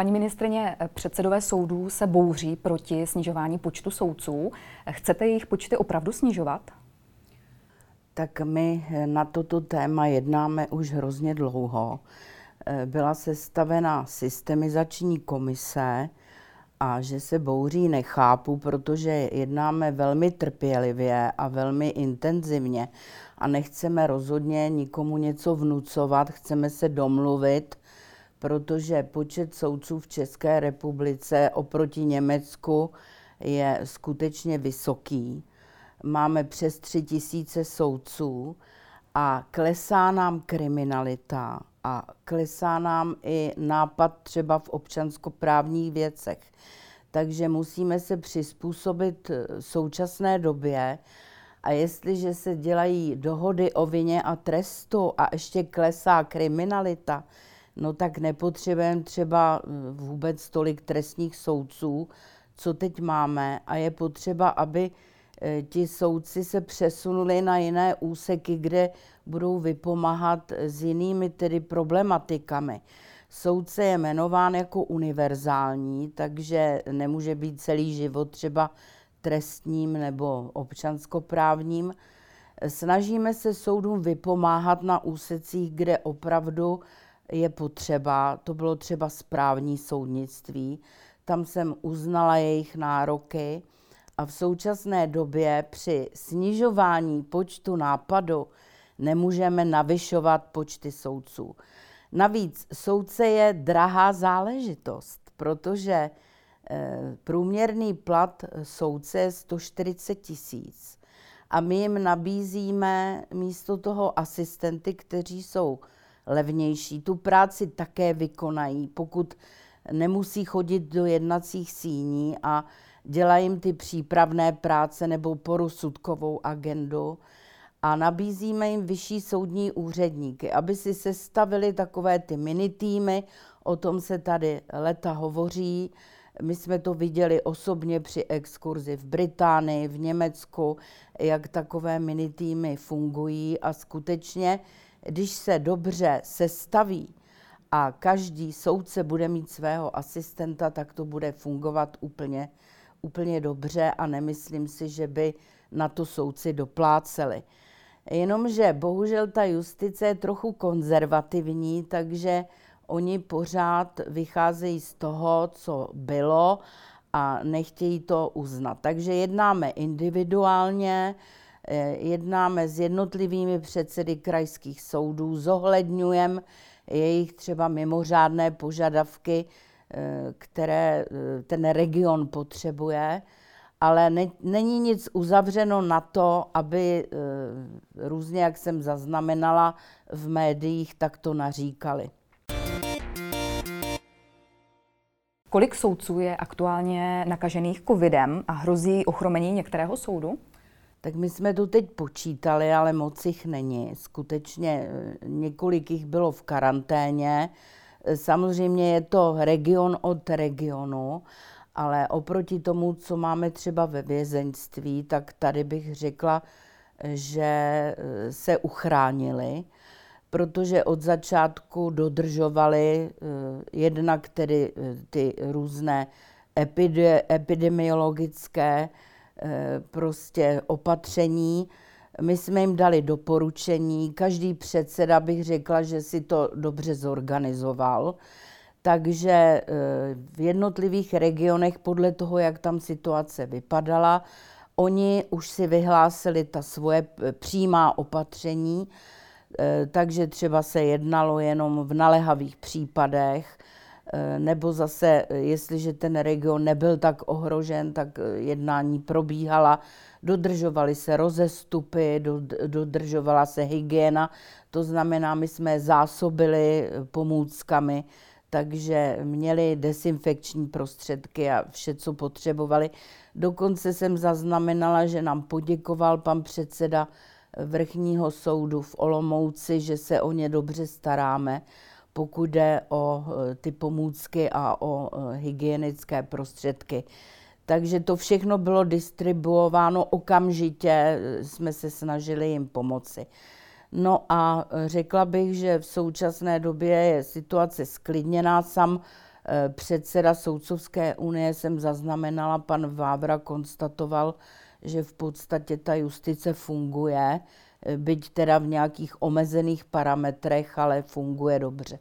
Paní ministrině, předsedové soudů se bouří proti snižování počtu soudců. Chcete jejich počty opravdu snižovat? Tak my na toto téma jednáme už hrozně dlouho. Byla sestavena systemizační komise a že se bouří nechápu, protože jednáme velmi trpělivě a velmi intenzivně a nechceme rozhodně nikomu něco vnucovat, chceme se domluvit, protože počet soudců v České republice oproti Německu je skutečně vysoký. Máme přes tři tisíce soudců a klesá nám kriminalita a klesá nám i nápad třeba v občanskoprávních věcech. Takže musíme se přizpůsobit současné době a jestliže se dělají dohody o vině a trestu a ještě klesá kriminalita, no tak nepotřebujeme třeba vůbec tolik trestních soudců, co teď máme a je potřeba, aby eh, ti soudci se přesunuli na jiné úseky, kde budou vypomáhat s jinými tedy problematikami. Soudce je jmenován jako univerzální, takže nemůže být celý život třeba trestním nebo občanskoprávním. Snažíme se soudům vypomáhat na úsecích, kde opravdu je potřeba. To bylo třeba správní soudnictví. Tam jsem uznala jejich nároky a v současné době při snižování počtu nápadu nemůžeme navyšovat počty soudců. Navíc soudce je drahá záležitost, protože eh, průměrný plat soudce je 140 tisíc a my jim nabízíme místo toho asistenty, kteří jsou levnější. Tu práci také vykonají, pokud nemusí chodit do jednacích síní a dělají jim ty přípravné práce nebo porusudkovou agendu a nabízíme jim vyšší soudní úředníky, aby si sestavili takové ty mini týmy, o tom se tady leta hovoří. My jsme to viděli osobně při exkurzi v Británii, v Německu, jak takové mini týmy fungují a skutečně, když se dobře sestaví a každý soudce bude mít svého asistenta, tak to bude fungovat úplně, úplně dobře a nemyslím si, že by na to soudci dopláceli. Jenomže bohužel ta justice je trochu konzervativní, takže oni pořád vycházejí z toho, co bylo a nechtějí to uznat. Takže jednáme individuálně, jednáme s jednotlivými předsedy krajských soudů, zohledňujeme jejich třeba mimořádné požadavky, eh, které eh, ten region potřebuje ale ne, není nic uzavřeno na to, aby různě, jak jsem zaznamenala v médiích, tak to naříkali. Kolik soudců je aktuálně nakažených covidem a hrozí ochromení některého soudu? Tak my jsme to teď počítali, ale moc jich není. Skutečně e, několik jich bylo v karanténě. E, samozřejmě je to region od regionu ale oproti tomu, co máme třeba ve vězeňství, tak tady bych řekla, že eh, se uchránili, protože od začátku dodržovali eh, jednak tedy eh, ty různé epidemiologické prostě opatření. My jsme jim dali doporučení, každý předseda bych řekla, že si to dobře zorganizoval. Takže eh, v jednotlivých regionech podle toho, jak tam situace vypadala, oni už si vyhlásili ta svoje přímá opatření, eh, takže třeba se jednalo jenom v nalehavých případech, eh, nebo zase, jestliže ten region nebyl tak ohrožen, tak jednání probíhala, dodržovaly se rozestupy, dodržovala se hygiena, to znamená, my jsme zásobili pomůckami, takže měli desinfekční prostředky a vše, co potřebovali. Dokonce jsem zaznamenala, že nám poděkoval pan předseda vrchního soudu v Olomouci, že se o ně dobře staráme, pokud jde o e, ty pomůcky a o e, hygienické prostředky. Takže to všechno bylo distribuováno okamžitě, e, jsme se snažili jim pomoci. No a řekla bych, že v současné době je situace sklidněná. Sam předseda Soudcovské unie jsem zaznamenala, pan Vávra konstatoval, že v podstatě ta justice funguje, byť teda v nějakých omezených parametrech, ale funguje dobře.